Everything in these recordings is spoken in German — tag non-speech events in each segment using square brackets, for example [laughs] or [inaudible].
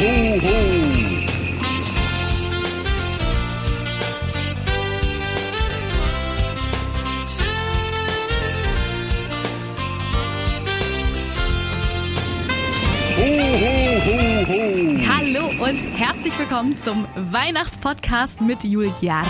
ho, ho. Hallo und herzlich willkommen zum Weihnachtspodcast mit Julia.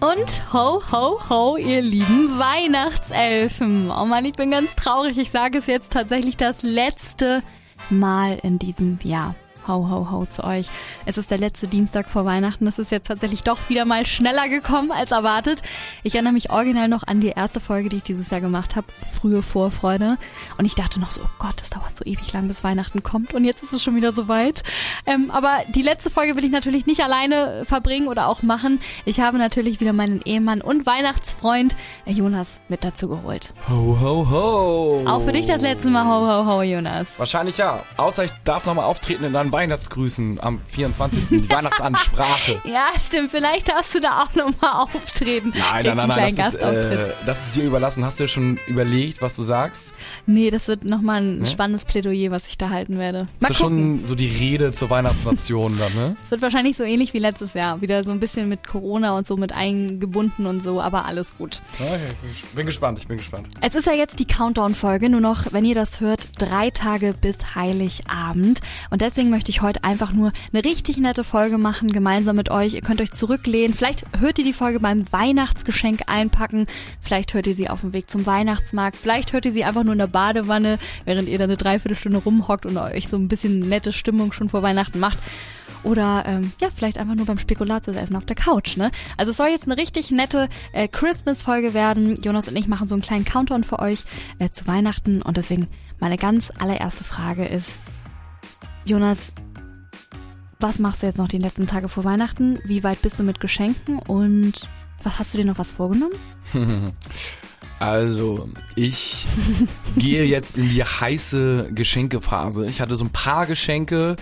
Und ho, ho, ho, ihr lieben Weihnachtselfen. Oh Mann, ich bin ganz traurig. Ich sage es jetzt tatsächlich das letzte Mal in diesem Jahr. Ho, ho, ho zu euch. Es ist der letzte Dienstag vor Weihnachten. Es ist jetzt tatsächlich doch wieder mal schneller gekommen als erwartet. Ich erinnere mich original noch an die erste Folge, die ich dieses Jahr gemacht habe. Frühe Vorfreude. Und ich dachte noch so, oh Gott, das dauert so ewig lang, bis Weihnachten kommt. Und jetzt ist es schon wieder soweit. Ähm, aber die letzte Folge will ich natürlich nicht alleine verbringen oder auch machen. Ich habe natürlich wieder meinen Ehemann und Weihnachtsfreund äh, Jonas mit dazu geholt. Ho, ho, ho. Auch für dich das letzte Mal ho, ho, ho, Jonas. Wahrscheinlich ja. Außer ich darf nochmal auftreten in Weihnachtsgrüßen am 24. Die [laughs] Weihnachtsansprache. Ja, stimmt. Vielleicht darfst du da auch nochmal auftreten. Nein, nein, nein, nein. Das ist, äh, das ist dir überlassen. Hast du dir schon überlegt, was du sagst? Nee, das wird nochmal ein ne? spannendes Plädoyer, was ich da halten werde. Mal ist das schon so die Rede zur Weihnachtsnation dann, ne? Es wird wahrscheinlich so ähnlich wie letztes Jahr. Wieder so ein bisschen mit Corona und so mit eingebunden und so, aber alles gut. Okay, ich bin gespannt, ich bin gespannt. Es ist ja jetzt die Countdown-Folge, nur noch, wenn ihr das hört, drei Tage bis Heiligabend. Und deswegen möchte ich heute einfach nur eine richtig nette Folge machen, gemeinsam mit euch. Ihr könnt euch zurücklehnen. Vielleicht hört ihr die Folge beim Weihnachtsgeschenk einpacken. Vielleicht hört ihr sie auf dem Weg zum Weihnachtsmarkt. Vielleicht hört ihr sie einfach nur in der Badewanne, während ihr da eine Dreiviertelstunde rumhockt und euch so ein bisschen nette Stimmung schon vor Weihnachten macht. Oder ähm, ja, vielleicht einfach nur beim Spekulatius essen auf der Couch, ne? Also es soll jetzt eine richtig nette äh, Christmas-Folge werden. Jonas und ich machen so einen kleinen Countdown für euch äh, zu Weihnachten. Und deswegen meine ganz allererste Frage ist, Jonas, was machst du jetzt noch die letzten Tage vor Weihnachten? Wie weit bist du mit Geschenken und was, hast du dir noch was vorgenommen? [laughs] Also, ich [laughs] gehe jetzt in die heiße Geschenkephase. Ich hatte so ein paar Geschenke,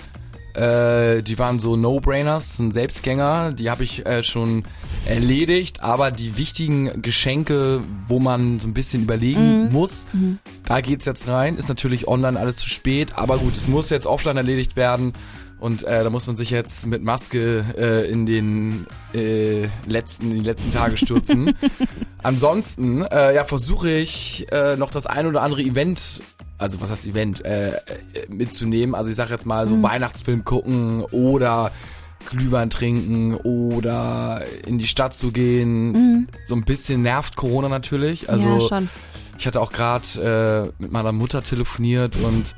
äh, die waren so No-Brainers, ein Selbstgänger, die habe ich äh, schon erledigt, aber die wichtigen Geschenke, wo man so ein bisschen überlegen mhm. muss, mhm. da geht's jetzt rein. Ist natürlich online alles zu spät, aber gut, es muss jetzt offline erledigt werden. Und äh, da muss man sich jetzt mit Maske äh, in den äh, letzten, in die letzten Tage stürzen. [laughs] Ansonsten, äh, ja, versuche ich äh, noch das ein oder andere Event, also was heißt Event, äh, äh mitzunehmen. Also ich sag jetzt mal so mhm. Weihnachtsfilm gucken oder Glühwein trinken oder in die Stadt zu gehen. Mhm. So ein bisschen nervt Corona natürlich. Also ja, schon. ich hatte auch gerade äh, mit meiner Mutter telefoniert und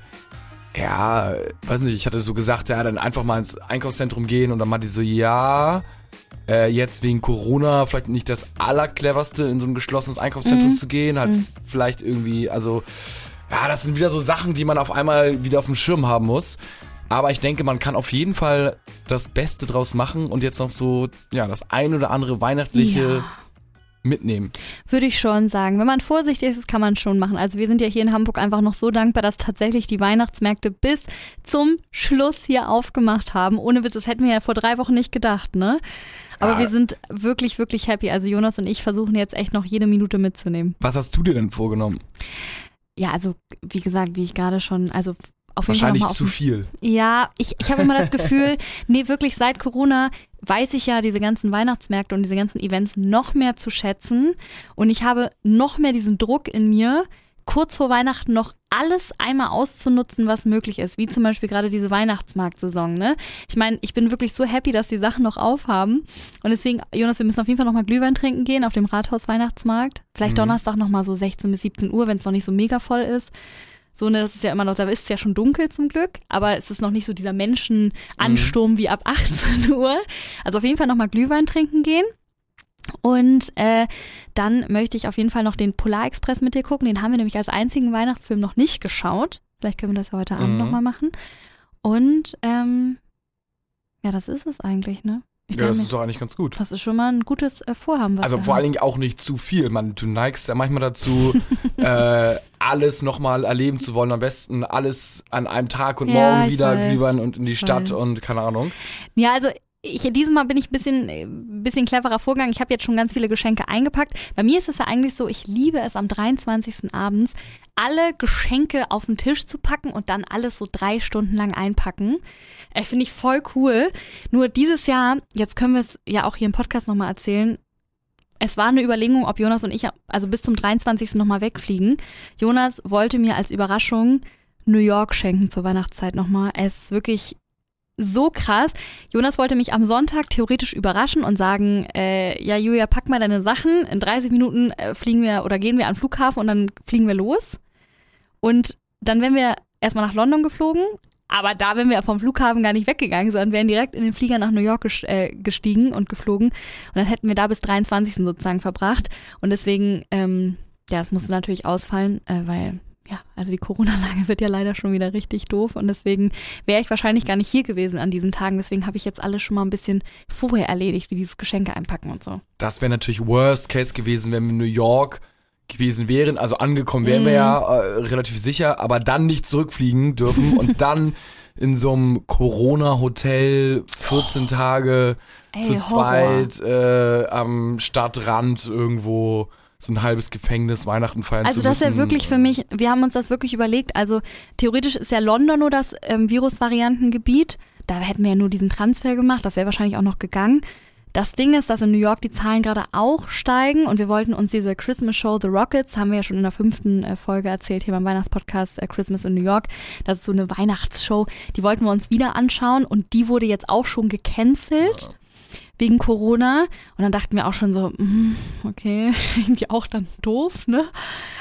ja, weiß nicht, ich hatte so gesagt, ja, dann einfach mal ins Einkaufszentrum gehen und dann meinte die so, ja, äh, jetzt wegen Corona vielleicht nicht das allercleverste, in so ein geschlossenes Einkaufszentrum mhm. zu gehen, halt mhm. vielleicht irgendwie, also, ja, das sind wieder so Sachen, die man auf einmal wieder auf dem Schirm haben muss. Aber ich denke, man kann auf jeden Fall das Beste draus machen und jetzt noch so, ja, das ein oder andere weihnachtliche ja mitnehmen. Würde ich schon sagen. Wenn man vorsichtig ist, kann man schon machen. Also wir sind ja hier in Hamburg einfach noch so dankbar, dass tatsächlich die Weihnachtsmärkte bis zum Schluss hier aufgemacht haben. Ohne Witz, das hätten wir ja vor drei Wochen nicht gedacht, ne? Aber ja. wir sind wirklich, wirklich happy. Also Jonas und ich versuchen jetzt echt noch jede Minute mitzunehmen. Was hast du dir denn vorgenommen? Ja, also wie gesagt, wie ich gerade schon, also auf jeden Wahrscheinlich Fall zu viel. Ja, ich, ich habe immer das [laughs] Gefühl, nee, wirklich seit Corona weiß ich ja diese ganzen Weihnachtsmärkte und diese ganzen Events noch mehr zu schätzen. Und ich habe noch mehr diesen Druck in mir, kurz vor Weihnachten noch alles einmal auszunutzen, was möglich ist, wie zum Beispiel gerade diese Weihnachtsmarktsaison. Ne? Ich meine, ich bin wirklich so happy, dass die Sachen noch aufhaben. Und deswegen, Jonas, wir müssen auf jeden Fall nochmal Glühwein trinken gehen auf dem Rathaus Weihnachtsmarkt. Vielleicht mhm. Donnerstag nochmal so 16 bis 17 Uhr, wenn es noch nicht so mega voll ist. So, ne, das ist ja immer noch, da ist es ja schon dunkel zum Glück, aber es ist noch nicht so dieser Menschenansturm mhm. wie ab [laughs] 18 Uhr. Also auf jeden Fall nochmal Glühwein trinken gehen. Und äh, dann möchte ich auf jeden Fall noch den Polar Express mit dir gucken. Den haben wir nämlich als einzigen Weihnachtsfilm noch nicht geschaut. Vielleicht können wir das ja heute Abend mhm. nochmal machen. Und ähm, ja, das ist es eigentlich, ne? Ich ja, das ist doch eigentlich ganz gut. Das ist schon mal ein gutes äh, Vorhaben. Also vor allen Dingen auch nicht zu viel. Man, du neigst ja manchmal dazu, [laughs] äh, alles nochmal erleben zu wollen. Am besten alles an einem Tag und ja, morgen wieder Glühwein und in die Stadt weiß. und keine Ahnung. Ja, also ich, dieses Mal bin ich ein bisschen, äh, bisschen cleverer vorgegangen. Ich habe jetzt schon ganz viele Geschenke eingepackt. Bei mir ist es ja eigentlich so, ich liebe es am 23. abends, alle Geschenke auf den Tisch zu packen und dann alles so drei Stunden lang einpacken. Äh, Finde ich voll cool. Nur dieses Jahr, jetzt können wir es ja auch hier im Podcast nochmal erzählen, es war eine Überlegung, ob Jonas und ich also bis zum 23. nochmal wegfliegen. Jonas wollte mir als Überraschung New York schenken zur Weihnachtszeit nochmal. Es ist wirklich so krass. Jonas wollte mich am Sonntag theoretisch überraschen und sagen, äh, ja Julia, pack mal deine Sachen. In 30 Minuten äh, fliegen wir oder gehen wir an den Flughafen und dann fliegen wir los. Und dann wären wir erstmal nach London geflogen, aber da wären wir vom Flughafen gar nicht weggegangen, sondern wären direkt in den Flieger nach New York äh, gestiegen und geflogen. Und dann hätten wir da bis 23. sozusagen verbracht. Und deswegen, ähm, ja, es musste natürlich ausfallen, äh, weil ja, also die Corona-Lage wird ja leider schon wieder richtig doof und deswegen wäre ich wahrscheinlich gar nicht hier gewesen an diesen Tagen. Deswegen habe ich jetzt alles schon mal ein bisschen vorher erledigt, wie dieses Geschenke einpacken und so. Das wäre natürlich Worst Case gewesen, wenn wir in New York gewesen wären. Also angekommen wären wir ja äh, relativ sicher, aber dann nicht zurückfliegen dürfen [laughs] und dann in so einem Corona-Hotel 14 Tage Ey, zu Horror. zweit äh, am Stadtrand irgendwo so ein halbes Gefängnis Weihnachten feiern Also zu das müssen. wäre wirklich für mich, wir haben uns das wirklich überlegt. Also theoretisch ist ja London nur das ähm, Virusvariantengebiet. Da hätten wir ja nur diesen Transfer gemacht. Das wäre wahrscheinlich auch noch gegangen. Das Ding ist, dass in New York die Zahlen gerade auch steigen und wir wollten uns diese Christmas Show The Rockets, haben wir ja schon in der fünften äh, Folge erzählt, hier beim Weihnachtspodcast äh, Christmas in New York. Das ist so eine Weihnachtsshow, die wollten wir uns wieder anschauen und die wurde jetzt auch schon gecancelt wegen Corona. Und dann dachten wir auch schon so, mm, okay, [laughs] irgendwie auch dann doof, ne?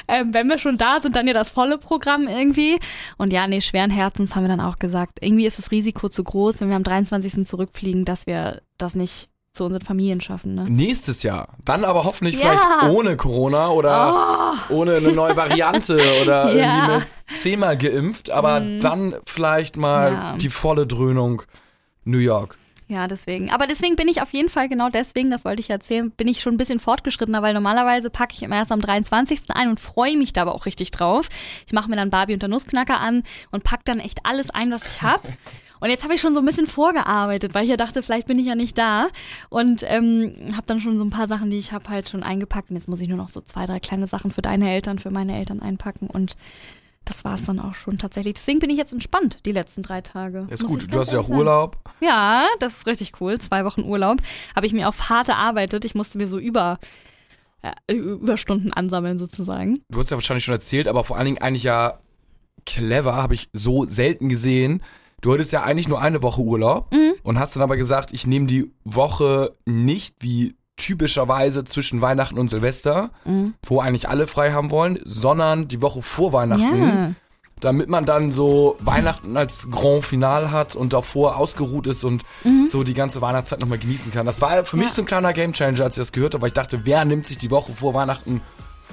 Ähm, wenn wir schon da sind, dann ja das volle Programm irgendwie. Und ja, nee, schweren Herzens haben wir dann auch gesagt, irgendwie ist das Risiko zu groß, wenn wir am 23. zurückfliegen, dass wir das nicht zu unseren Familien schaffen, ne? Nächstes Jahr. Dann aber hoffentlich Ja. vielleicht ohne Corona oder ohne eine neue Variante oder [laughs] Ja. irgendwie mit zehnmal geimpft, aber dann vielleicht mal Ja. die volle Dröhnung New York. Ja, deswegen. Aber deswegen bin ich auf jeden Fall, genau deswegen, das wollte ich erzählen, bin ich schon ein bisschen fortgeschrittener, weil normalerweise packe ich immer erst am 23. ein und freue mich da aber auch richtig drauf. Ich mache mir dann Barbie und der Nussknacker an und pack dann echt alles ein, was ich habe. [laughs] Und jetzt habe ich schon so ein bisschen vorgearbeitet, weil ich ja dachte, vielleicht bin ich ja nicht da. Und ähm, habe dann schon so ein paar Sachen, die ich habe, halt schon eingepackt. Und jetzt muss ich nur noch so zwei, drei kleine Sachen für deine Eltern, für meine Eltern einpacken. Und das war es dann auch schon tatsächlich. Deswegen bin ich jetzt entspannt die letzten drei Tage. Ist Muss gut, du hast ja auch. Urlaub. Ja, das ist richtig cool. Zwei Wochen Urlaub. Habe ich mir auf hart erarbeitet. Ich musste mir so über, äh, Überstunden ansammeln sozusagen. Du hast ja wahrscheinlich schon erzählt, aber vor allen Dingen eigentlich ja clever, habe ich so selten gesehen. Du hattest ja eigentlich nur eine Woche Urlaub Mhm. und hast dann aber gesagt, ich nehme die Woche nicht wie typischerweise zwischen Weihnachten und Silvester, Mhm. wo eigentlich alle frei haben wollen, sondern die Woche vor Weihnachten, Ja. damit man dann so Weihnachten als Grand Final hat und davor ausgeruht ist und so die ganze Weihnachtszeit nochmal genießen kann. Das war für mich Mhm. Ja. so ein kleiner Gamechanger, als ich das gehört habe, weil ich dachte, wer nimmt sich die Woche vor Weihnachten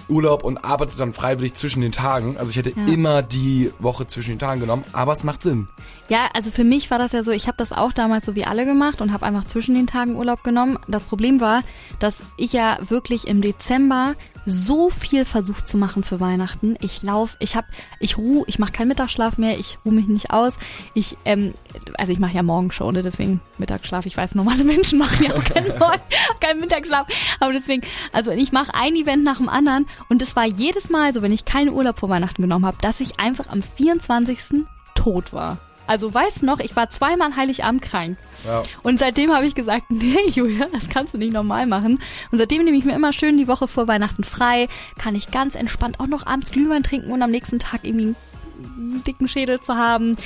Urlaub und arbeitet dann freiwillig zwischen den Tagen. Also ich hätte Ja. immer die Woche zwischen den Tagen genommen, aber es macht Sinn. Ja, also für mich war das ja so, ich habe das auch damals so wie alle gemacht und habe einfach zwischen den Tagen Urlaub genommen. Das Problem war, dass ich ja wirklich im Dezember so viel versucht zu machen für Weihnachten. Ich lauf, ich hab, ich ruh, ich mache keinen Mittagsschlaf mehr, ich ruh mich nicht aus. Ich, ähm, also ich mache ja Morgenshow, ne? deswegen Mittagsschlaf. Ich weiß, normale [laughs] Menschen machen ja auch keinen, [laughs] Morgen- keinen Mittagsschlaf, aber deswegen, also ich mache ein Event nach dem anderen und es war jedes Mal so, wenn ich keinen Urlaub vor Weihnachten genommen habe, dass ich einfach am 24. tot war. Also weißt noch, ich war zweimal an Heiligabend krank. Ja. Und seitdem habe ich gesagt, [laughs] nee, Julia, das kannst du nicht normal machen. Und seitdem nehme ich mir immer schön die Woche vor Weihnachten frei, kann ich ganz entspannt auch noch abends Glühwein trinken und am nächsten Tag irgendwie einen dicken Schädel zu haben.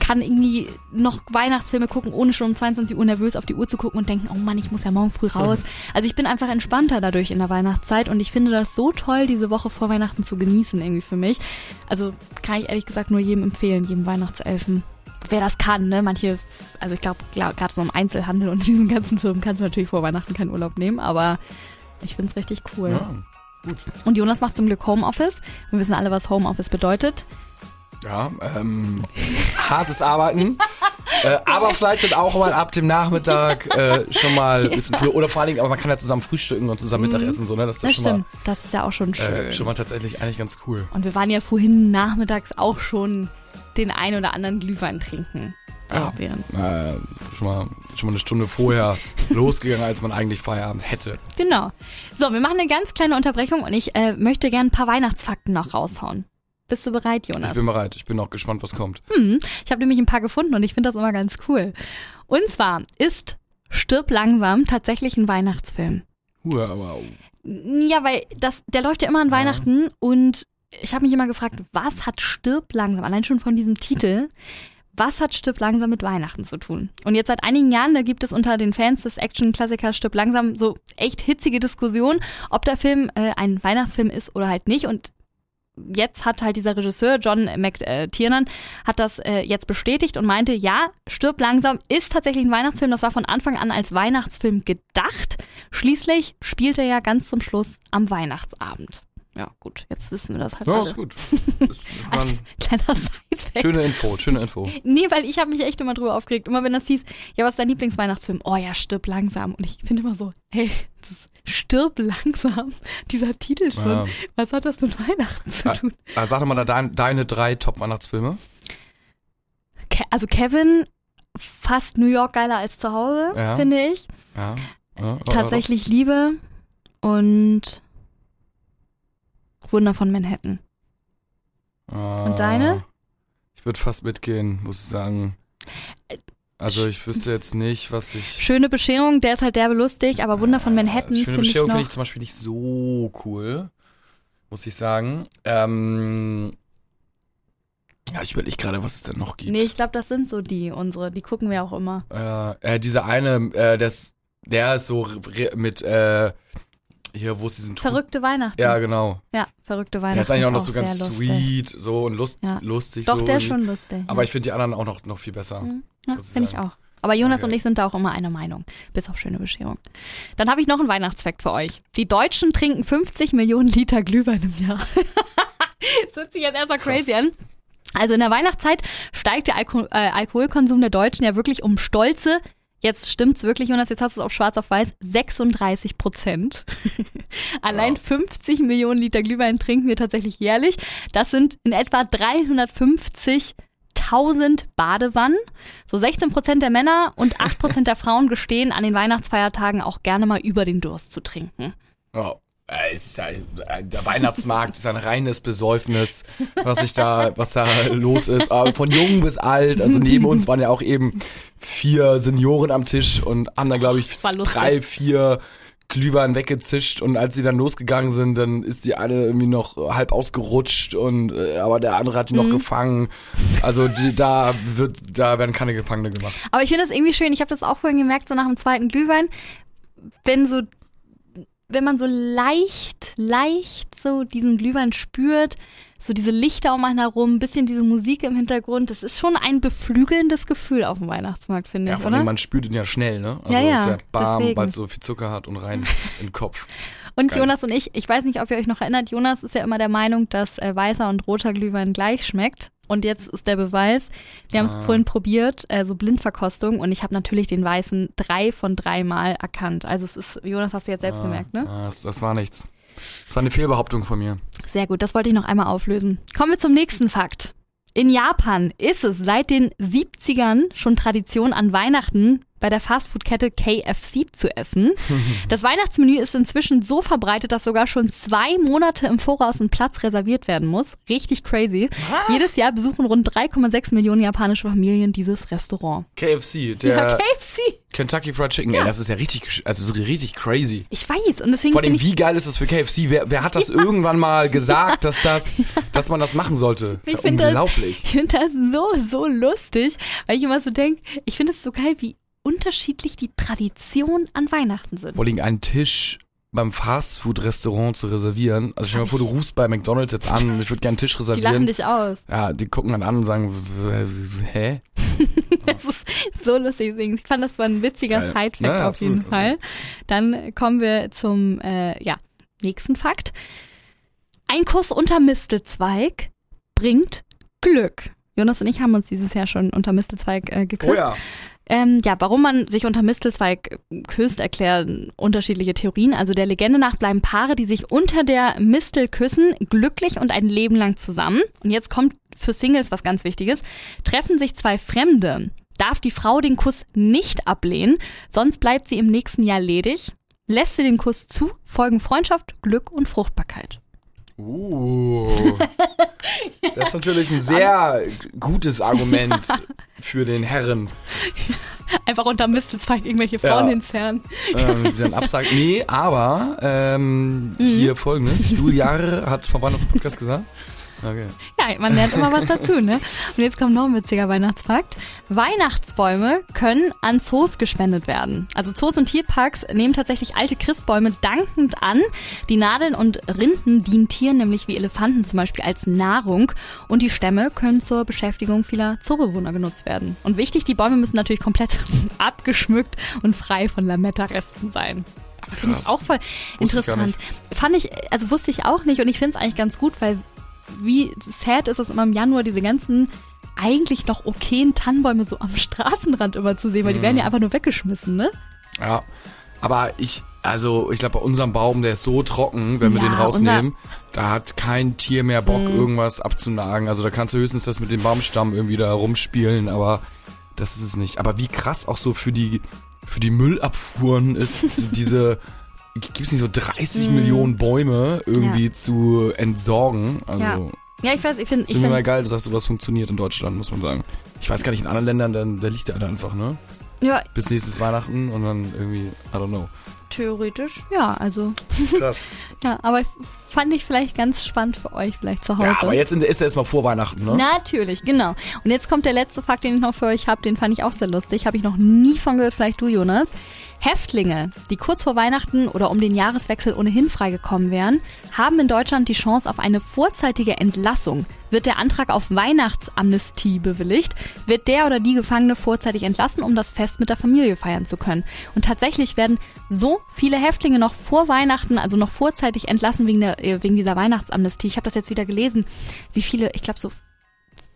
Kann irgendwie noch Weihnachtsfilme gucken, ohne schon um 22 Uhr nervös auf die Uhr zu gucken und denken, oh Mann, ich muss ja morgen früh raus. [laughs] Also ich bin einfach entspannter dadurch in der Weihnachtszeit und ich finde das so toll, diese Woche vor Weihnachten zu genießen irgendwie für mich. Also kann ich ehrlich gesagt nur jedem empfehlen, jedem Weihnachtselfen wer das kann, ne? Manche, also ich glaube, gerade so im Einzelhandel und in [laughs] diesen ganzen Firmen kannst du natürlich vor Weihnachten keinen Urlaub nehmen, aber ich find's richtig cool. Ja, gut. Und Jonas macht zum Glück Homeoffice. Wir wissen alle, was Homeoffice bedeutet. Ja, ähm, hartes Arbeiten. äh, aber vielleicht dann auch mal ab dem Nachmittag äh, schon mal [laughs] ein bisschen früher. Oder vor allen Dingen, aber man kann ja zusammen frühstücken und zusammen Mittagessen, so, ne? Das ist Das schon stimmt. Das ist ja auch schon mal, schön. äh, schon mal tatsächlich eigentlich ganz cool. Und wir waren ja vorhin nachmittags auch schon den ein oder anderen Glühwein trinken. ausprobieren. Äh, schon, mal, schon mal eine Stunde vorher [laughs] losgegangen, als man eigentlich Feierabend hätte. Genau. So, wir machen eine ganz kleine Unterbrechung und ich äh, möchte gerne ein paar Weihnachtsfakten noch raushauen. Bist du bereit, Jonas? Ich bin bereit. Ich bin auch gespannt, was kommt. Hm, ich habe nämlich ein paar gefunden und ich finde das immer ganz cool. Und zwar ist Stirb langsam tatsächlich ein Weihnachtsfilm. Aber Ja, weil das, der läuft ja immer an Ja. Weihnachten und ich habe mich immer gefragt, was hat Stirb langsam, allein schon von diesem Titel, was hat Stirb langsam mit Weihnachten zu tun? Und jetzt seit einigen Jahren, da gibt es unter den Fans des Action-Klassikers Stirb langsam so echt hitzige Diskussionen, ob der Film äh, ein Weihnachtsfilm ist oder halt nicht. Und jetzt hat halt dieser Regisseur, John McTiernan, hat das äh, jetzt bestätigt und meinte, ja, Stirb langsam ist tatsächlich ein Weihnachtsfilm. Das war von Anfang an als Weihnachtsfilm gedacht. Schließlich spielt er ja ganz zum Schluss am Weihnachtsabend. Ja, gut, jetzt wissen wir das halt ja, alle. ist gut. [laughs] Das ist mal ein Kleiner Sidefact. schöne Info, schöne Info. Nee, weil ich habe mich echt immer drüber aufgeregt. Immer wenn das hieß, ja, was ist dein Lieblingsweihnachtsfilm? Oh ja, stirb langsam. Und ich finde immer so, hey, das stirb langsam. [laughs] Dieser Titel schon. Ja. Was hat das mit Weihnachten zu Ah. tun? Ah, sag doch mal dein, deine drei Top-Weihnachtsfilme. Ke also Kevin, fast New York geiler als zu Hause, Ja. finde ich. Ja. ja Tatsächlich Liebe und Wunder von Manhattan. Ah, Und deine? Ich würde fast mitgehen, muss ich sagen. Also ich wüsste jetzt nicht, was ich. Schöne Bescherung, der ist halt derbe lustig, aber Wunder von Manhattan Schöne finde ich Bescherung finde ich zum Beispiel nicht so cool, muss ich sagen. Ähm, ja, ich überlege gerade, was es denn noch gibt. nee, ich glaube, das sind so die, unsere. Die gucken wir auch immer. Äh, äh, dieser eine, äh, das, der ist so mit, äh, hier, wo es diesen Verrückte Weihnachten. Ja, genau. Ja, verrückte Weihnachten. Der ist eigentlich auch noch so ganz lustig. sweet, so und lust, Ja. lustig. Doch, so der ist schon lustig. Aber ja. ich finde die anderen auch noch, noch viel besser. Mhm. ja, finde ich auch. Aber Jonas Okay. und ich sind da auch immer einer Meinung. Bis auf schöne Bescherung. Dann habe ich noch einen Weihnachtsfakt für euch. Die Deutschen trinken 50 Millionen Liter Glühwein im Jahr. [laughs] das hört sich jetzt erstmal Krass. crazy an. Also in der Weihnachtszeit steigt der Alko äh, Alkoholkonsum der Deutschen ja wirklich um stolze, jetzt stimmt's wirklich, Jonas, jetzt hast du es auf schwarz auf weiß, 36 Prozent. [laughs] Allein Wow. 50 Millionen Liter Glühwein trinken wir tatsächlich jährlich. Das sind in etwa 350.000 Badewannen. So 16 Prozent der Männer und 8 Prozent der Frauen gestehen an den Weihnachtsfeiertagen auch gerne mal über den Durst zu trinken. Ja. Äh, Es ist ja, äh, der Weihnachtsmarkt ist ein reines Besäufnis, was sich da, was da los ist. Aber von jung bis alt. Also neben uns waren ja auch eben vier Senioren am Tisch und haben dann, glaube ich, drei, vier Glühwein weggezischt und als sie dann losgegangen sind, dann ist die eine irgendwie noch halb ausgerutscht und äh, aber der andere hat die Mhm. noch gefangen. Also die, da wird, da werden keine Gefangene gemacht. Aber ich finde das irgendwie schön. Ich habe das auch vorhin gemerkt, so nach dem zweiten Glühwein, wenn so, wenn man so leicht, leicht so diesen Glühwein spürt, so diese Lichter um einen herum, ein bisschen diese Musik im Hintergrund, das ist schon ein beflügelndes Gefühl auf dem Weihnachtsmarkt, finde Ja, ich, vor allem man spürt ihn ja schnell, ne? Also Ja, ja, ist ja bam, weil es so viel Zucker hat und rein [laughs] in den Kopf. Und Geil. Jonas und ich, ich weiß nicht, ob ihr euch noch erinnert, Jonas ist ja immer der Meinung, dass äh, weißer und roter Glühwein gleich schmeckt. Und jetzt ist der Beweis, wir haben es Ah. vorhin probiert, äh, so Blindverkostung, und ich habe natürlich den weißen drei von drei Mal erkannt. Also es ist, Jonas hast du jetzt selbst Ah, gemerkt, ne? ah, Das, das war nichts. Das war eine Fehlbehauptung von mir. Sehr gut, das wollte ich noch einmal auflösen. Kommen wir zum nächsten Fakt. In Japan ist es seit den 70ern schon Tradition an Weihnachten bei der Fastfood-Kette KFC zu essen. [laughs] Das Weihnachtsmenü ist inzwischen so verbreitet, dass sogar schon zwei Monate im Voraus ein Platz reserviert werden muss. Richtig crazy. Jedes Jahr besuchen rund 3,6 Millionen japanische Familien dieses Restaurant. KFC, der ja, KFC. Kentucky Fried Chicken, Ja. ey, das ist ja richtig, also so richtig crazy. Ich weiß und deswegen Vor allem, wie geil ist das für KFC? Wer, wer hat das irgendwann mal gesagt, dass [laughs] das, dass man das machen sollte? Ich ist ja find das- unglaublich. Ich finde das so, so lustig, weil ich immer so denke, ich finde es so geil, wie unterschiedlich die Traditionen an Weihnachten sind. Vor allem einen Tisch beim Fastfood-Restaurant zu reservieren. Also stell dir mal vor, du rufst bei McDonalds jetzt an, ich würde gerne einen Tisch [laughs] Die lachen reservieren. dich aus. Ja, die gucken dann an und sagen, hä? [laughs] Das ist so lustig. Deswegen, ich fand das war ein witziger. Side-Fact Ja, auf jeden. Fall. Dann kommen wir zum äh, ja, nächsten Fakt. Ein Kuss unter Mistelzweig bringt Glück. Jonas und ich haben uns dieses Jahr schon unter Mistelzweig äh, geküsst. Oh ja. Ähm, ja, warum man sich unter Mistelzweig küsst, erklären unterschiedliche Theorien. Also der Legende nach bleiben Paare, die sich unter der Mistel küssen, glücklich und ein Leben lang zusammen. Und jetzt kommt für Singles was ganz Wichtiges. Treffen sich zwei Fremde, darf die Frau den Kuss nicht ablehnen, sonst bleibt sie im nächsten Jahr ledig. Lässt sie den Kuss zu, folgen Freundschaft, Glück und Fruchtbarkeit. Uh. Das ist natürlich ein sehr gutes Argument für den Herren. Einfach unter Mistelzweig irgendwelche Frauen Ja. hinzerren. Ähm, sie dann absagt. Nee, aber ähm, hier folgendes. Julia hat vom Weihnachtspodcast gesagt. Okay. Ja, man lernt immer was dazu, ne? Und jetzt kommt noch ein witziger Weihnachtsfakt. Weihnachtsbäume können an Zoos gespendet werden. Also Zoos und Tierparks nehmen tatsächlich alte Christbäume dankend an. Die Nadeln und Rinden dienen Tieren, nämlich wie Elefanten zum Beispiel, als Nahrung. Und die Stämme können zur Beschäftigung vieler Zoobewohner genutzt werden. Und wichtig, die Bäume müssen natürlich komplett [laughs] abgeschmückt und frei von Lametta-Resten sein. Finde ich auch voll Wusste ich interessant. Fand ich, also wusste ich auch nicht und ich finde es eigentlich ganz gut, weil wie sad ist es immer im Januar, diese ganzen eigentlich noch okayen Tannenbäume so am Straßenrand immer zu sehen, weil die werden ja einfach nur weggeschmissen, ne? Ja. Aber ich, also ich glaube, bei unserem Baum, der ist so trocken, wenn wir Ja, den rausnehmen, da hat kein Tier mehr Bock, irgendwas abzunagen. Also da kannst du höchstens das mit dem Baumstamm irgendwie da rumspielen, aber das ist es nicht. Aber wie krass auch so für die, für die Müllabfuhren ist, diese, gibt es nicht so 30 Millionen Bäume irgendwie zu entsorgen? Also, Ja. Ja, ich weiß, ich finde, ist irgendwie mal geil, dass sowas funktioniert in Deutschland, muss man sagen. Ich weiß gar nicht, in anderen Ländern, dann, da liegt der einfach, ne? ja, Bis nächstes Weihnachten und dann irgendwie, I don't know. theoretisch, ja, also, [laughs] Krass. ja, aber fand ich vielleicht ganz spannend für euch, vielleicht zu Hause. Ja, aber jetzt ist er erstmal vor Weihnachten, ne? Natürlich, genau. Und jetzt kommt der letzte Fakt, den ich noch für euch habe, den fand ich auch sehr lustig. Habe ich noch nie von gehört, vielleicht du, Jonas. Häftlinge, die kurz vor Weihnachten oder um den Jahreswechsel ohnehin freigekommen wären, haben in Deutschland die Chance auf eine vorzeitige Entlassung. Wird der Antrag auf Weihnachtsamnestie bewilligt, wird der oder die Gefangene vorzeitig entlassen, um das Fest mit der Familie feiern zu können. Und tatsächlich werden so viele Häftlinge noch vor Weihnachten, also noch vorzeitig entlassen wegen, der, äh, wegen dieser Weihnachtsamnestie. Ich habe das jetzt wieder gelesen, wie viele, ich glaube so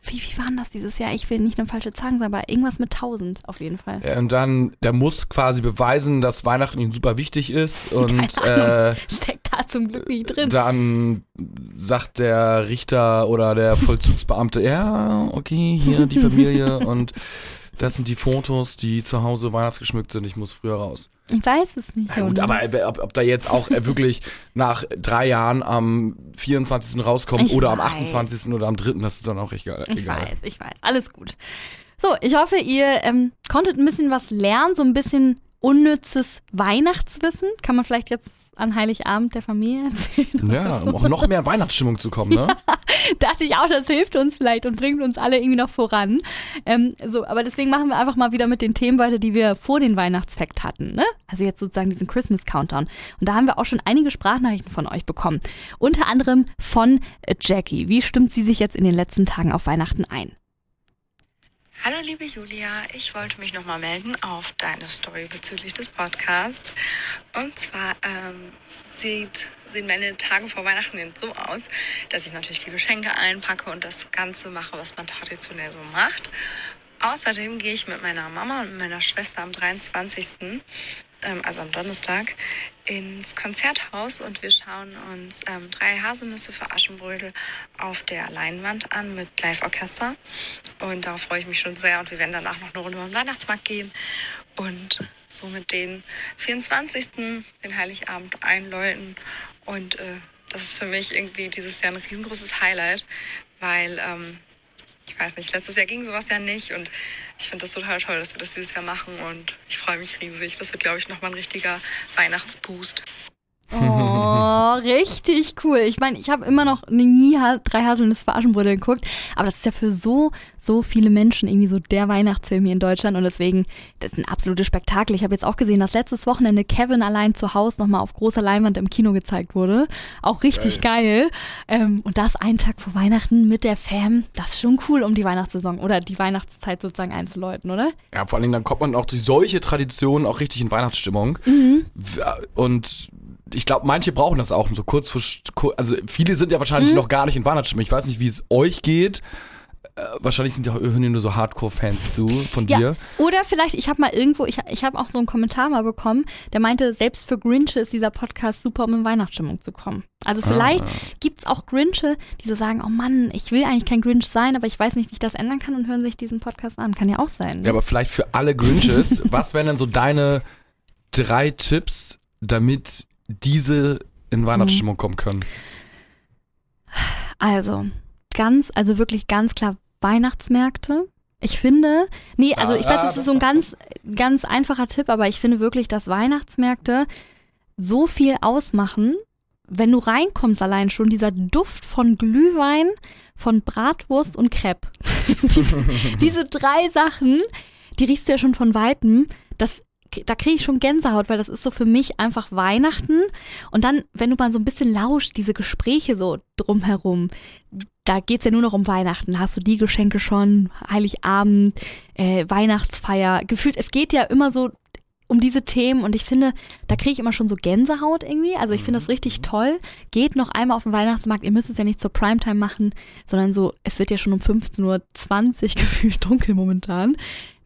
wie, wie waren das dieses Jahr? Ich will nicht eine falsche Zahl sagen, aber irgendwas mit 1000 auf jeden Fall. Und dann, der muss quasi beweisen, dass Weihnachten ihm super wichtig ist und Keine äh, Steckt da zum Glück nicht drin. dann sagt der Richter oder der Vollzugsbeamte, ja, okay, hier die Familie [laughs] und das sind die Fotos, die zu Hause weihnachtsgeschmückt sind, ich muss früher raus. Ich weiß es nicht. Na gut, aber ob, ob da jetzt auch äh, wirklich nach drei Jahren am 24. rauskommt Ich oder am weiß. 28. oder am 3., das ist dann auch egal. Ich weiß, ich weiß. Alles gut. So, ich hoffe, ihr ähm, konntet ein bisschen was lernen, so ein bisschen unnützes Weihnachtswissen. Kann man vielleicht jetzt an Heiligabend der Familie erzählen? Ja, um auch noch mehr Weihnachtsstimmung zu kommen, ne? [laughs] dachte ich auch, das hilft uns vielleicht und bringt uns alle irgendwie noch voran. Ähm, so, aber deswegen machen wir einfach mal wieder mit den Themen weiter, die wir vor den Weihnachtsfakt hatten. Ne? Also jetzt sozusagen diesen Christmas Countdown. Und da haben wir auch schon einige Sprachnachrichten von euch bekommen. Unter anderem von äh, Jackie. Wie stimmt sie sich jetzt in den letzten Tagen auf Weihnachten ein? Hallo liebe Julia, ich wollte mich nochmal melden auf deine Story bezüglich des Podcasts. Und zwar ähm, sieht, sehen meine Tage vor Weihnachten jetzt so aus, dass ich natürlich die Geschenke einpacke und das Ganze mache, was man traditionell so macht. Außerdem gehe ich mit meiner Mama und meiner Schwester am 23., ähm, also am Donnerstag, ins Konzerthaus und wir schauen uns ähm, drei Haselnüsse für Aschenbrödel auf der Leinwand an mit Live-Orchester. Und darauf freue ich mich schon sehr. Und wir werden danach noch eine Runde den Weihnachtsmarkt gehen und somit den 24. den Heiligabend einläuten. Und äh, das ist für mich irgendwie dieses Jahr ein riesengroßes Highlight, weil ähm, ich weiß nicht, letztes Jahr ging sowas ja nicht und ich finde das total toll, dass wir das dieses Jahr machen und ich freue mich riesig. Das wird, glaube ich, nochmal ein richtiger Weihnachtsboost. Oh, richtig cool. Ich meine, ich habe immer noch nie ha drei Haselnüsse für Aschenbrödel geguckt, aber das ist ja für so, so viele Menschen irgendwie so der Weihnachtsfilm hier in Deutschland und deswegen, das ist ein absolutes Spektakel. Ich habe jetzt auch gesehen, dass letztes Wochenende Kevin allein zu Hause nochmal auf großer Leinwand im Kino gezeigt wurde. Auch richtig geil. Ähm, und das einen Tag vor Weihnachten mit der Fam, das ist schon cool, um die Weihnachtssaison oder die Weihnachtszeit sozusagen einzuläuten, oder? Ja, vor allen Dingen, dann kommt man auch durch solche Traditionen auch richtig in Weihnachtsstimmung. W- Und ich glaube, manche brauchen das auch so kurz vor, also viele sind ja wahrscheinlich noch gar nicht in Weihnachtsstimmung. Ich weiß nicht, wie es euch geht, äh, wahrscheinlich sind ja auch hier nur so Hardcore-Fans zu von Ja. dir. Oder vielleicht, ich habe mal irgendwo, ich, ich habe auch so einen Kommentar mal bekommen, der meinte, selbst für Grinche ist dieser Podcast super, um in Weihnachtsstimmung zu kommen. Also vielleicht Ah. gibt's auch Grinche, die so sagen, oh Mann, ich will eigentlich kein Grinch sein, aber ich weiß nicht, wie ich das ändern kann und hören sich diesen Podcast an. Kann ja auch sein. Ne? Ja, aber vielleicht für alle Grinches, [laughs] was wären denn so deine drei Tipps, damit diese in Weihnachtsstimmung kommen können? Also, ganz, also wirklich ganz klar Weihnachtsmärkte. Ich finde, nee, also ich weiß, Ah, das ist so ein ganz, ganz einfacher Tipp, aber ich finde wirklich, dass Weihnachtsmärkte so viel ausmachen, wenn du reinkommst allein schon, dieser Duft von Glühwein, von Bratwurst und Crepe. [laughs] Diese drei Sachen, die riechst du ja schon von Weitem, das, da kriege ich schon Gänsehaut, weil das ist so für mich einfach Weihnachten. Und dann, wenn du mal so ein bisschen lauscht, diese Gespräche so drumherum, da geht's ja nur noch um Weihnachten. Hast du die Geschenke schon? Heiligabend, äh, Weihnachtsfeier. Gefühlt, es geht ja immer so um diese Themen und ich finde, da kriege ich immer schon so Gänsehaut irgendwie. Also ich finde das richtig toll. Geht noch einmal auf den Weihnachtsmarkt. Ihr müsst es ja nicht zur Primetime machen, sondern so, es wird ja schon um 15.20 Uhr [laughs] gefühlt dunkel momentan.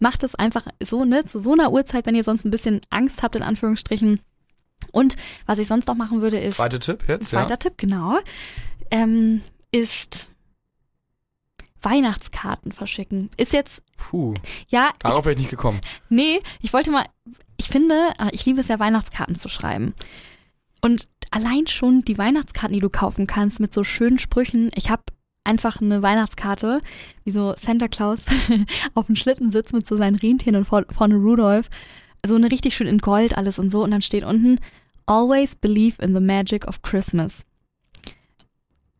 Macht es einfach so, ne, zu so einer Uhrzeit, wenn ihr sonst ein bisschen Angst habt, in Anführungsstrichen. Und was ich sonst noch machen würde, ist. Zweiter Tipp jetzt, ja. Zweiter Tipp, genau. Ähm, ist Weihnachtskarten verschicken. Ist jetzt, Puh, ja, darauf wäre ich nicht gekommen. nee, ich wollte mal, ich finde, äh, ich liebe es ja, Weihnachtskarten zu schreiben. Und allein schon die Weihnachtskarten, die du kaufen kannst mit so schönen Sprüchen. Ich habe einfach eine Weihnachtskarte, wie so Santa Claus [laughs] auf dem Schlitten sitzt mit so seinen Rentieren und vor, vorne Rudolph. So eine richtig schön in Gold alles und so. Und dann steht unten, always believe in the magic of Christmas.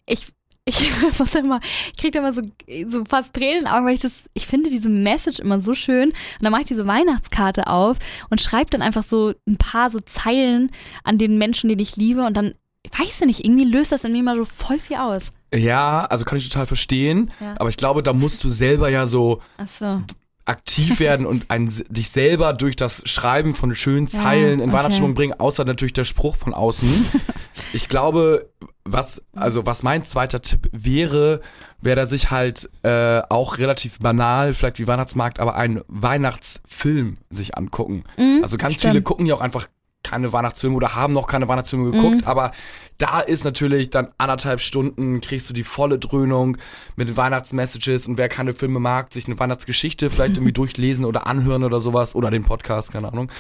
Ich, ich [laughs] was immer, ich krieg da immer so, so fast Tränen in Augen, weil ich das, ich finde diese Message immer so schön. Und dann mache ich diese Weihnachtskarte auf und schreibe dann einfach so ein paar so Zeilen an den Menschen, den ich liebe. Und dann, ich weiß ja nicht, irgendwie löst das in mir mal so voll viel aus. Ja, also kann ich total verstehen, Ja. aber ich glaube, da musst du selber ja so Ach so. Aktiv werden und ein, dich selber durch das Schreiben von schönen Ja, Zeilen in okay. Weihnachtsstimmung bringen, außer natürlich der Spruch von außen. [laughs] ich glaube, was, also was mein zweiter Tipp wäre, wäre, dass ich halt äh, auch relativ banal, vielleicht wie Weihnachtsmarkt, aber einen Weihnachtsfilm sich angucken. Mhm, Also ganz stimmt. viele gucken ja auch einfach keine Weihnachtsfilme oder haben noch keine Weihnachtsfilme geguckt, Mhm. aber da ist natürlich dann anderthalb Stunden, kriegst du die volle Dröhnung mit den Weihnachtsmessages und wer keine Filme mag, sich eine Weihnachtsgeschichte vielleicht irgendwie [laughs] durchlesen oder anhören oder sowas oder den Podcast, keine Ahnung.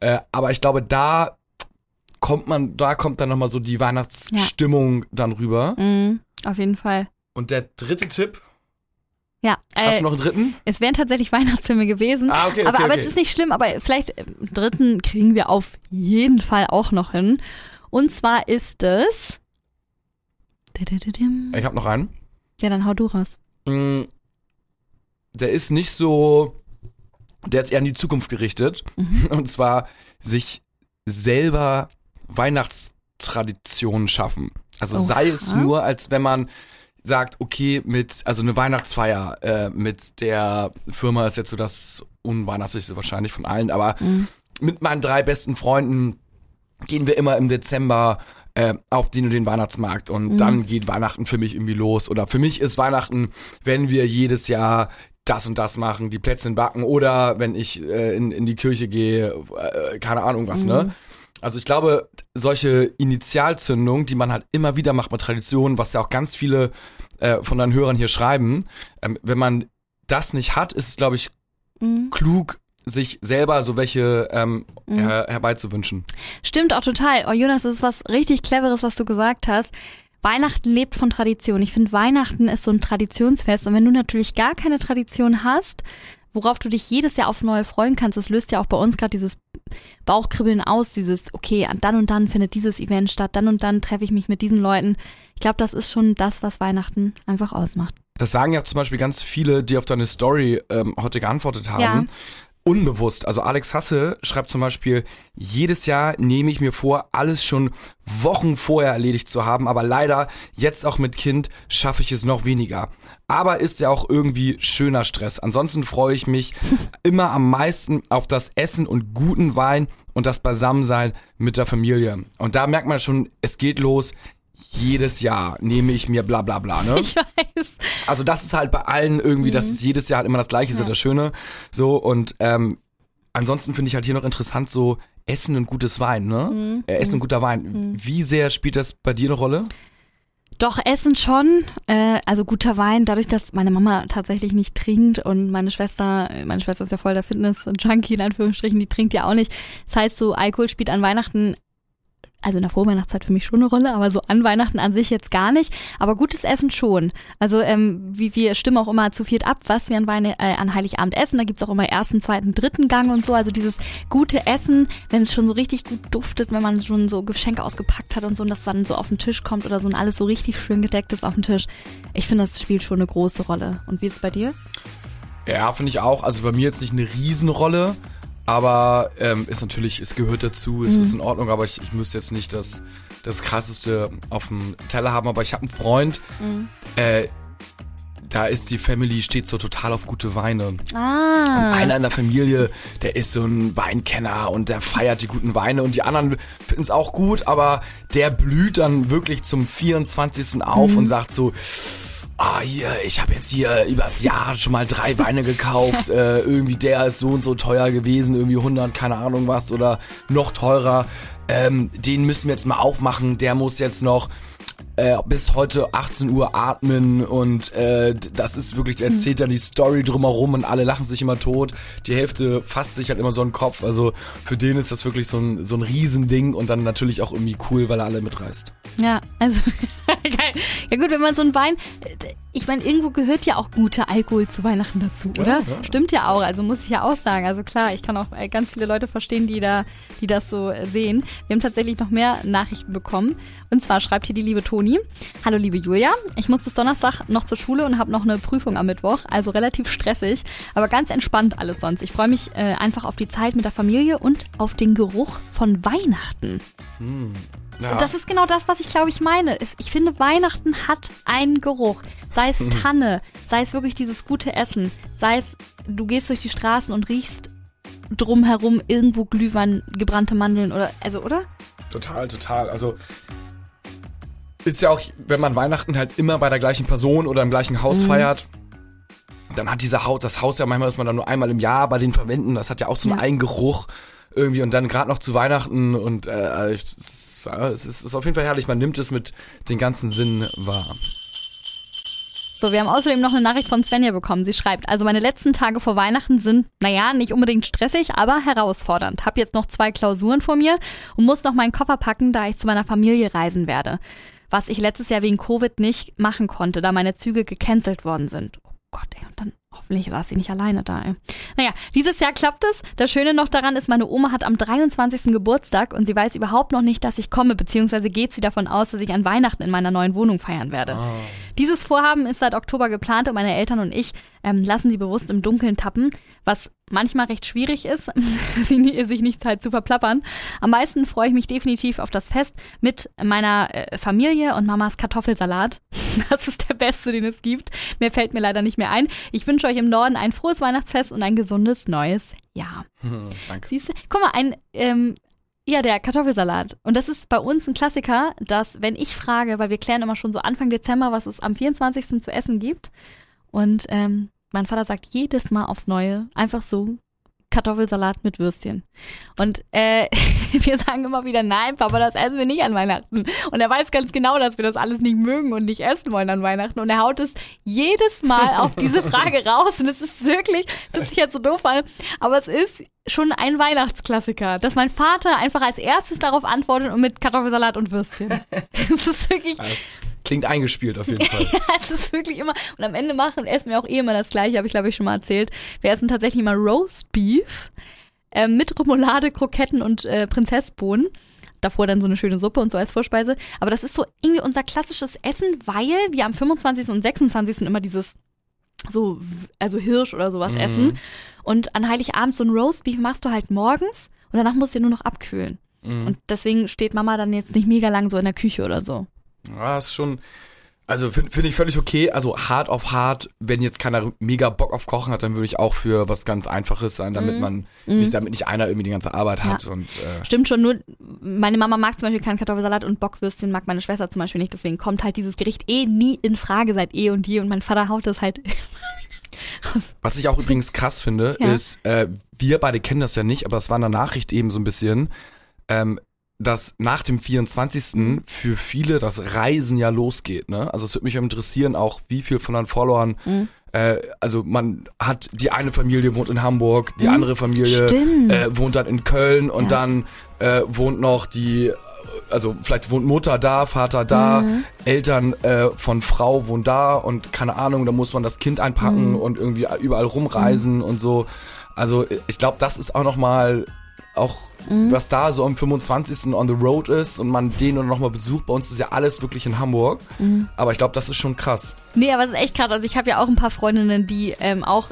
Äh, aber ich glaube, da kommt man, da kommt dann nochmal so die Weihnachtsstimmung dann rüber. Mhm, auf jeden Fall. Und der dritte Tipp, Ja, hast äh, du noch einen dritten? es wären tatsächlich [laughs] Weihnachtsfilme gewesen. Ah, okay, okay, aber, aber okay. es ist nicht schlimm, aber vielleicht im dritten kriegen wir auf jeden Fall auch noch hin. Und zwar ist es. Ich habe noch einen. Ja, dann hau du raus. Mm, der ist nicht so, der ist eher in die Zukunft gerichtet. Mhm. [laughs] Und zwar sich selber Weihnachtstraditionen schaffen. Also sei es Oha. nur, als wenn man sagt, okay, mit, also eine Weihnachtsfeier äh, mit der Firma ist jetzt so das unweihnachtlichste wahrscheinlich von allen, aber Mhm. mit meinen drei besten Freunden gehen wir immer im Dezember äh, auf den und den Weihnachtsmarkt und Mhm. dann geht Weihnachten für mich irgendwie los. Oder für mich ist Weihnachten, wenn wir jedes Jahr das und das machen, die Plätzchen backen oder wenn ich äh, in, in die Kirche gehe, äh, keine Ahnung was, ne? Also ich glaube, solche Initialzündungen, die man halt immer wieder macht mit Traditionen, was ja auch ganz viele äh, von deinen Hörern hier schreiben, ähm, wenn man das nicht hat, ist es, glaube ich, Mhm. klug, sich selber so welche ähm, Mhm. her herbeizuwünschen. Stimmt auch total. Oh Jonas, das ist was richtig Cleveres, was du gesagt hast. Weihnachten lebt von Tradition. Ich finde, Weihnachten ist so ein Traditionsfest. Und wenn du natürlich gar keine Tradition hast, worauf du dich jedes Jahr aufs Neue freuen kannst, das löst ja auch bei uns gerade dieses Bauchkribbeln aus, dieses, okay, an dann und dann findet dieses Event statt, dann und dann treffe ich mich mit diesen Leuten. Ich glaube, das ist schon das, was Weihnachten einfach ausmacht. Das sagen ja zum Beispiel ganz viele, die auf deine Story ähm, heute geantwortet haben. Ja. Unbewusst. Also Alex Hasse schreibt zum Beispiel, jedes Jahr nehme ich mir vor, alles schon Wochen vorher erledigt zu haben, aber leider, jetzt auch mit Kind, schaffe ich es noch weniger. Aber ist ja auch irgendwie schöner Stress. Ansonsten freue ich mich [laughs] immer am meisten auf das Essen und guten Wein und das Beisammensein mit der Familie. Und da merkt man schon, es geht los. Jedes Jahr nehme ich mir bla bla bla. Ne? [laughs] Ich weiß. also das ist halt bei allen irgendwie, das ist jedes Jahr halt immer das Gleiche, ist ja das Schöne. So und ähm, ansonsten finde ich halt hier noch interessant so Essen und gutes Wein, ne? Mhm. Äh, Essen und guter Wein. Wie sehr spielt das bei dir eine Rolle? Doch, Essen schon. Äh, also guter Wein, dadurch, dass meine Mama tatsächlich nicht trinkt und meine Schwester, meine Schwester ist ja voll der Fitness-Junkie in Anführungsstrichen, die trinkt ja auch nicht. Das heißt, so Alkohol spielt an Weihnachten, also in der Vorweihnachtszeit für mich schon eine Rolle, aber so an Weihnachten an sich jetzt gar nicht. Aber gutes Essen schon. Also ähm, wie wir stimmen auch immer zu viert ab, was wir an, Weine, äh, an Heiligabend essen. Da gibt's auch immer ersten, zweiten, dritten Gang und so. Also dieses gute Essen, wenn es schon so richtig gut duftet, wenn man schon so Geschenke ausgepackt hat und so und das dann so auf den Tisch kommt oder so und alles so richtig schön gedeckt ist auf dem Tisch. Ich finde, das spielt schon eine große Rolle. Und wie ist es bei dir? Ja, finde ich auch. Also bei mir jetzt nicht eine Riesenrolle, aber ähm, ist natürlich, es gehört dazu, es ist in Ordnung, aber ich, ich müsste jetzt nicht das, das krasseste auf dem Teller haben. Aber ich habe einen Freund, äh, da ist die Family, steht so total auf gute Weine. Ah. Einer in der Familie, der ist so ein Weinkenner und der feiert die guten Weine und die anderen finden es auch gut, aber der blüht dann wirklich zum 24. auf und sagt so, ah hier, ich habe jetzt hier übers Jahr schon mal drei Weine gekauft, [laughs] äh, irgendwie der ist so und so teuer gewesen, irgendwie 100, keine Ahnung was oder noch teurer, ähm, den müssen wir jetzt mal aufmachen, der muss jetzt noch äh, bis heute 18 Uhr atmen und äh, das ist wirklich, erzählt dann die Story drumherum und alle lachen sich immer tot. Die Hälfte fasst sich halt immer so einen Kopf. Also für den ist das wirklich so ein, so ein Riesending und dann natürlich auch irgendwie cool, weil er alle mitreißt. Ja, also [laughs] geil. Ja gut, wenn man so ein Wein, ich meine, irgendwo gehört ja auch guter Alkohol zu Weihnachten dazu, oder? ja. Stimmt ja auch, also muss ich ja auch sagen. Also klar, ich kann auch äh, ganz viele Leute verstehen, die da, die das so äh, sehen. Wir haben tatsächlich noch mehr Nachrichten bekommen. Und zwar schreibt hier die liebe Toni. Hallo liebe Julia, ich muss bis Donnerstag noch zur Schule und habe noch eine Prüfung am Mittwoch, also relativ stressig, aber ganz entspannt alles sonst. Ich freue mich äh, einfach auf die Zeit mit der Familie und auf den Geruch von Weihnachten. Ja. Und das ist genau das, was ich glaube ich meine. Ich finde, Weihnachten hat einen Geruch. Sei es Tanne, sei es wirklich dieses gute Essen, sei es, du gehst durch die Straßen und riechst drumherum irgendwo Glühwein, gebrannte Mandeln oder, also, oder? Total, total. Also ist ja auch, wenn man Weihnachten halt immer bei der gleichen Person oder im gleichen Haus feiert, dann hat dieser Haus, das Haus ja manchmal ist man dann nur einmal im Jahr bei den Verwenden, das hat ja auch so einen Ja. eigenen Geruch irgendwie und dann gerade noch zu Weihnachten und äh, es, ist, es ist auf jeden Fall herrlich, man nimmt es mit den ganzen Sinnen wahr. So, wir haben außerdem noch eine Nachricht von Svenja bekommen. Sie schreibt, also meine letzten Tage vor Weihnachten sind, naja, nicht unbedingt stressig, aber herausfordernd. Hab jetzt noch zwei Klausuren vor mir und muss noch meinen Koffer packen, da ich zu meiner Familie reisen werde. Was ich letztes Jahr wegen Covid nicht machen konnte, da meine Züge gecancelt worden sind. Oh Gott, ey, und dann hoffentlich saß sie nicht alleine da, ey. Naja, dieses Jahr klappt es. Das Schöne noch daran ist, meine Oma hat am 23. Geburtstag und sie weiß überhaupt noch nicht, dass ich komme, beziehungsweise geht sie davon aus, dass ich an Weihnachten in meiner neuen Wohnung feiern werde. Dieses Vorhaben ist seit Oktober geplant und meine Eltern und ich ähm, lassen sie bewusst im Dunkeln tappen, was manchmal recht schwierig ist, [laughs] sie sich nicht halt zu verplappern. Am meisten freue ich mich definitiv auf das Fest mit meiner äh, Familie und Mamas Kartoffelsalat. [laughs] Das ist der beste, den es gibt. Mehr fällt mir leider nicht mehr ein. Ich wünsche euch im Norden ein frohes Weihnachtsfest und ein gesundes neues Jahr. [laughs] Danke. Siehst du? Guck mal, ein, ähm, ja, der Kartoffelsalat. Und das ist bei uns ein Klassiker, dass, wenn ich frage, weil wir klären immer schon so Anfang Dezember, was es am 24. zu essen gibt. Und ähm, mein Vater sagt jedes Mal aufs Neue einfach so Kartoffelsalat mit Würstchen. Und äh, [laughs] wir sagen immer wieder, nein, Papa, das essen wir nicht an Weihnachten. Und er weiß ganz genau, dass wir das alles nicht mögen und nicht essen wollen an Weihnachten. Und er haut es jedes Mal auf diese [laughs] Frage raus. Und es ist wirklich, das hört sich jetzt so doof an, aber es ist schon ein Weihnachtsklassiker, dass mein Vater einfach als erstes darauf antwortet und mit Kartoffelsalat und Würstchen. [laughs] Es ist wirklich, Das klingt eingespielt auf jeden Fall. [laughs] es ist wirklich immer, und am Ende machen, essen wir auch eh immer das Gleiche, habe ich glaube ich schon mal erzählt. Wir essen tatsächlich mal Roast Beef äh, mit Remoulade, Kroketten und äh, Prinzessbohnen. Davor dann so eine schöne Suppe und so als Vorspeise. Aber das ist so irgendwie unser klassisches Essen, weil wir am 25. und 26. immer dieses so, also Hirsch oder sowas Mhm. essen. Und an Heiligabend so ein Roast Beef machst du halt morgens und danach musst du nur noch abkühlen. Mhm. Und deswegen steht Mama dann jetzt nicht mega lang so in der Küche oder so. Ja, ist schon. Also finde find ich völlig okay. Also hart auf hart, wenn jetzt keiner mega Bock auf Kochen hat, dann würde ich auch für was ganz Einfaches sein, damit Mhm. man nicht, damit nicht einer irgendwie die ganze Arbeit hat. Und äh, Stimmt schon, nur meine Mama mag zum Beispiel keinen Kartoffelsalat und Bockwürstchen mag meine Schwester zum Beispiel nicht. Deswegen kommt halt dieses Gericht eh nie in Frage seit eh und je. Und mein Vater haut das halt. [laughs] [laughs] was ich auch übrigens krass finde, Ja. ist, äh, wir beide kennen das ja nicht, aber das war in der Nachricht eben so ein bisschen, ähm, dass nach dem 24. für viele das Reisen ja losgeht. Ne? Also es würde mich interessieren, auch wie viel von deinen Followern Mhm. Äh, also man hat die eine Familie wohnt in Hamburg, die Mhm. andere Familie äh, wohnt dann in Köln und Ja. dann äh, wohnt noch die, also vielleicht wohnt Mutter da, Vater da, Mhm. Eltern äh, von Frau wohnen da und keine Ahnung, da muss man das Kind einpacken Mhm. und irgendwie überall rumreisen und so. Also ich glaube, das ist auch noch mal auch Mhm. was da so am 25. on the road ist und man den noch mal besucht. Bei uns ist ja alles wirklich in Hamburg. Mhm. Aber ich glaube, das ist schon krass. Nee, aber es ist echt krass. Also ich habe ja auch ein paar Freundinnen, die ähm, auch,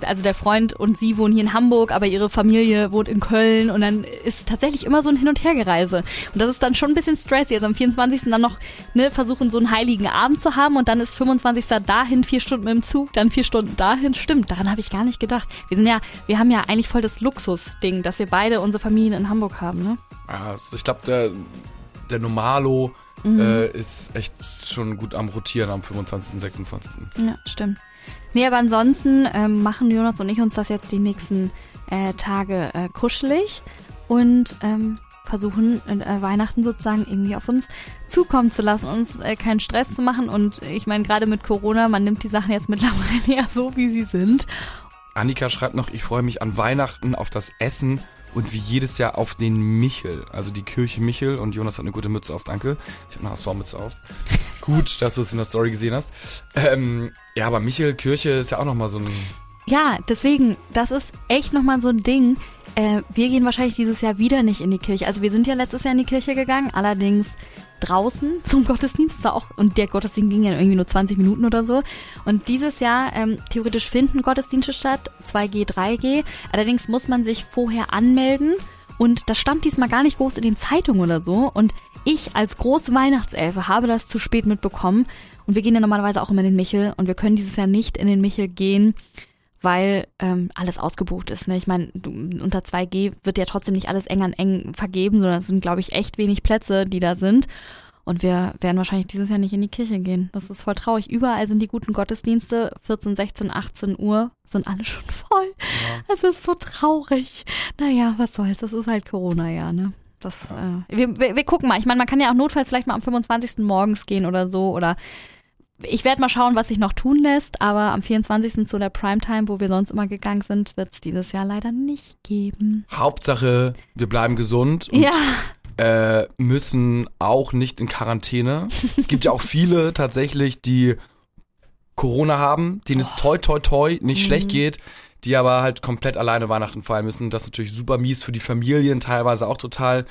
also der Freund und sie wohnen hier in Hamburg, aber ihre Familie wohnt in Köln und dann ist tatsächlich immer so ein Hin- und Hergereise. Und das ist dann schon ein bisschen stressy. Also am 24. dann noch ne, versuchen, so einen heiligen Abend zu haben und dann ist 25. dahin vier Stunden mit dem Zug, dann vier Stunden dahin. Stimmt, daran habe ich gar nicht gedacht. Wir sind ja, wir haben ja eigentlich voll das Luxus-Ding, dass wir beide unsere Familien in Hamburg haben, ne? Ja, ich glaube, der, der Normalo Mhm. äh, ist echt schon gut am Rotieren am 25., 26. Ja, stimmt. Nee, aber ansonsten ähm, machen Jonas und ich uns das jetzt die nächsten äh, Tage äh, kuschelig und ähm, versuchen äh, Weihnachten sozusagen irgendwie auf uns zukommen zu lassen, uns äh, keinen Stress zu machen. Und ich meine, gerade mit Corona, man nimmt die Sachen jetzt [laughs] mittlerweile ja so, wie sie sind. Annika schreibt noch, ich freue mich an Weihnachten auf das Essen und wie jedes Jahr auf den Michel, also die Kirche Michel und Jonas hat eine gute Mütze auf, danke. Ich habe eine HSV-Mütze auf. [laughs] Gut, dass du es in der Story gesehen hast. Ähm, ja, aber Michel, Kirche ist ja auch nochmal so ein... Ja, deswegen, das ist echt nochmal so ein Ding. Äh, wir gehen wahrscheinlich dieses Jahr wieder nicht in die Kirche. Also wir sind ja letztes Jahr in die Kirche gegangen, allerdings draußen zum Gottesdienst. Das war auch, und der Gottesdienst ging ja irgendwie nur 20 Minuten oder so. Und dieses Jahr ähm, theoretisch finden Gottesdienste statt, 2G, 3G. Allerdings muss man sich vorher anmelden. Und das stand diesmal gar nicht groß in den Zeitungen oder so. Und ich als große Weihnachtselfe habe das zu spät mitbekommen. Und wir gehen ja normalerweise auch immer in den Michel. Und wir können dieses Jahr nicht in den Michel gehen, weil ähm, alles ausgebucht ist. Ne? Ich meine, unter 2G wird ja trotzdem nicht alles eng an eng vergeben, sondern es sind, glaube ich, echt wenig Plätze, die da sind. Und wir werden wahrscheinlich dieses Jahr nicht in die Kirche gehen. Das ist voll traurig. Überall sind die guten Gottesdienste, 14, 16, 18 Uhr, sind alle schon voll. Es ist so traurig. Naja, was soll's, das ist halt Corona-Jahr, ne? Das, äh, wir, wir, wir gucken mal. Ich meine, man kann ja auch notfalls vielleicht mal am 25. morgens gehen oder so. Oder ich werde mal schauen, was sich noch tun lässt. Aber am 24. zu der Primetime, wo wir sonst immer gegangen sind, wird es dieses Jahr leider nicht geben. Hauptsache, wir bleiben gesund und ja, äh, müssen auch nicht in Quarantäne. es gibt ja auch viele tatsächlich, die Corona haben, denen es toi toi toi nicht Mhm. schlecht geht, die aber halt komplett alleine Weihnachten feiern müssen. Das ist natürlich super mies für die Familien, teilweise auch total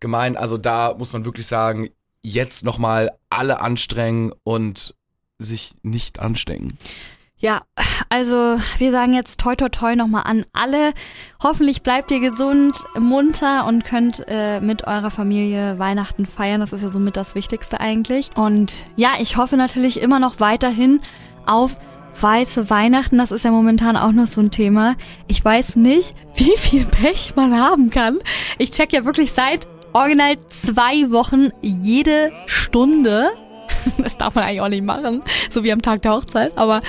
gemein. Also da muss man wirklich sagen, jetzt nochmal alle anstrengen und sich nicht anstecken. Ja, also wir sagen jetzt toi toi toi nochmal an alle. Hoffentlich bleibt ihr gesund, munter und könnt äh, mit eurer Familie Weihnachten feiern. Das ist ja somit das Wichtigste eigentlich. Und ja, ich hoffe natürlich immer noch weiterhin auf weiße Weihnachten. Das ist ja momentan auch noch so ein Thema. Ich weiß nicht, [laughs] wie viel Pech man haben kann. Ich check ja wirklich seit original zwei Wochen jede Stunde [laughs] das darf man eigentlich auch nicht machen, so wie am Tag der Hochzeit, aber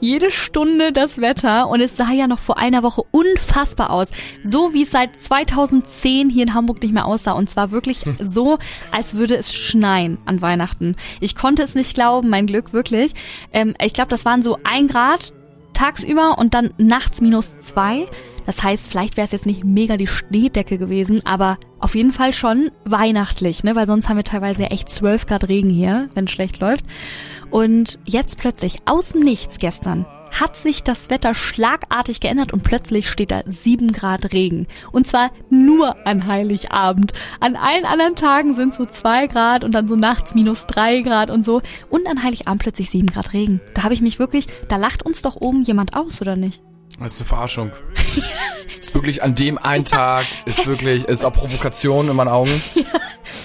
jede Stunde das Wetter und es sah ja noch vor einer Woche unfassbar aus. So wie es seit 2010 hier in Hamburg nicht mehr aussah und zwar wirklich so, als würde es schneien an Weihnachten. Ich konnte es nicht glauben, mein Glück, wirklich. Ähm, ich glaube, das waren so ein Grad tagsüber und dann nachts minus zwei. Das heißt, vielleicht wäre es jetzt nicht mega die Schneedecke gewesen, aber auf jeden Fall schon weihnachtlich, ne? Weil sonst haben wir teilweise echt 12 Grad Regen hier, wenn es schlecht läuft. Und jetzt plötzlich aus dem Nichts gestern hat sich das Wetter schlagartig geändert und plötzlich steht da 7 Grad Regen. Und zwar nur an Heiligabend. An allen anderen Tagen sind so 2 Grad und dann so nachts minus 3 Grad und so. Und an Heiligabend plötzlich 7 Grad Regen. Da habe ich mich wirklich, da lacht uns doch oben jemand aus, oder nicht? Das ist eine Verarschung. [laughs] ist wirklich an dem einen Tag, ist wirklich, ist auch Provokation in meinen Augen.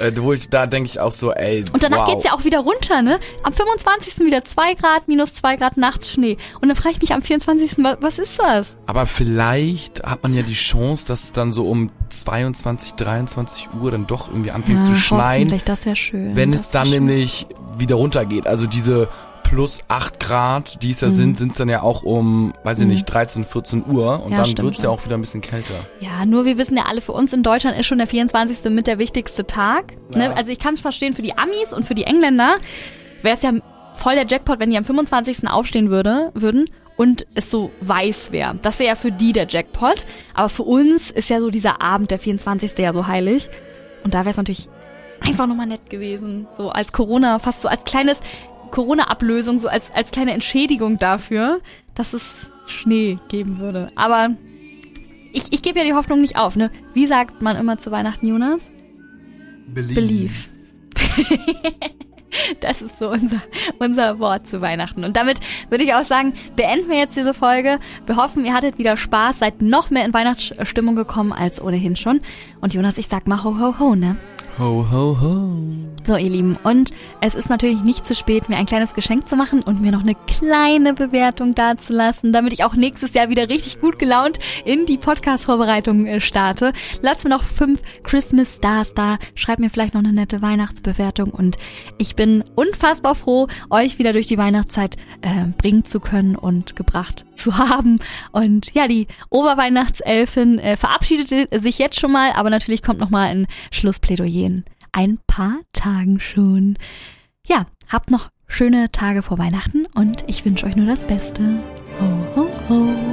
Äh, wo ich, da denke ich auch so, ey. Und danach wow. geht's ja auch wieder runter, ne? Am 25. wieder 2 Grad, minus 2 Grad nachts Schnee. Und dann frage ich mich am 24. wa- was ist das? Aber vielleicht hat man ja die Chance, dass es dann so um 22, 23 Uhr dann doch irgendwie anfängt zu schneien. das wäre schön. Wenn das es dann schön. nämlich wieder runtergeht. Also diese plus 8 Grad, die es ja Mhm. sind, sind es dann ja auch um, weiß ich Mhm. nicht, 13, 14 Uhr. Und Ja, dann stimmt wird's ja auch wieder ein bisschen kälter. Ja, nur wir wissen ja alle, für uns in Deutschland ist schon der 24. mit der wichtigste Tag. Ne? Ja. Also ich kann es verstehen, für die Amis und für die Engländer wäre es ja voll der Jackpot, wenn die am 25. aufstehen würde, würden und es so weiß wäre. Das wäre ja für die der Jackpot. Aber für uns ist ja so dieser Abend, der 24. ja so heilig. Und da wäre es natürlich einfach nochmal nett gewesen. So als Corona, fast so als kleines Corona-Ablösung, so als, als kleine Entschädigung dafür, dass es Schnee geben würde. Aber ich, ich gebe ja die Hoffnung nicht auf, ne? Wie sagt man immer zu Weihnachten, Jonas? Belief. [laughs] Das ist so unser, unser Wort zu Weihnachten. Und damit würde ich auch sagen, beenden wir jetzt diese Folge. Wir hoffen, ihr hattet wieder Spaß, seid noch mehr in Weihnachtsstimmung gekommen als ohnehin schon. Und Jonas, ich sag mal ho ho ho, ne? Ho, ho, ho. So, ihr Lieben, und es ist natürlich nicht zu spät, mir ein kleines Geschenk zu machen und mir noch eine kleine Bewertung dazulassen, damit ich auch nächstes Jahr wieder richtig gut gelaunt in die Podcast-Vorbereitung äh, starte. Lasst mir noch fünf Christmas Stars da, schreibt mir vielleicht noch eine nette Weihnachtsbewertung und ich bin unfassbar froh, euch wieder durch die Weihnachtszeit äh, bringen zu können und gebracht zu [laughs] haben. Und ja, die Oberweihnachtselfin äh, verabschiedet sich jetzt schon mal, aber natürlich kommt noch mal ein Schlussplädoyer in ein paar Tagen schon. Ja, habt noch schöne Tage vor Weihnachten und ich wünsche euch nur das Beste. Ho, ho, ho.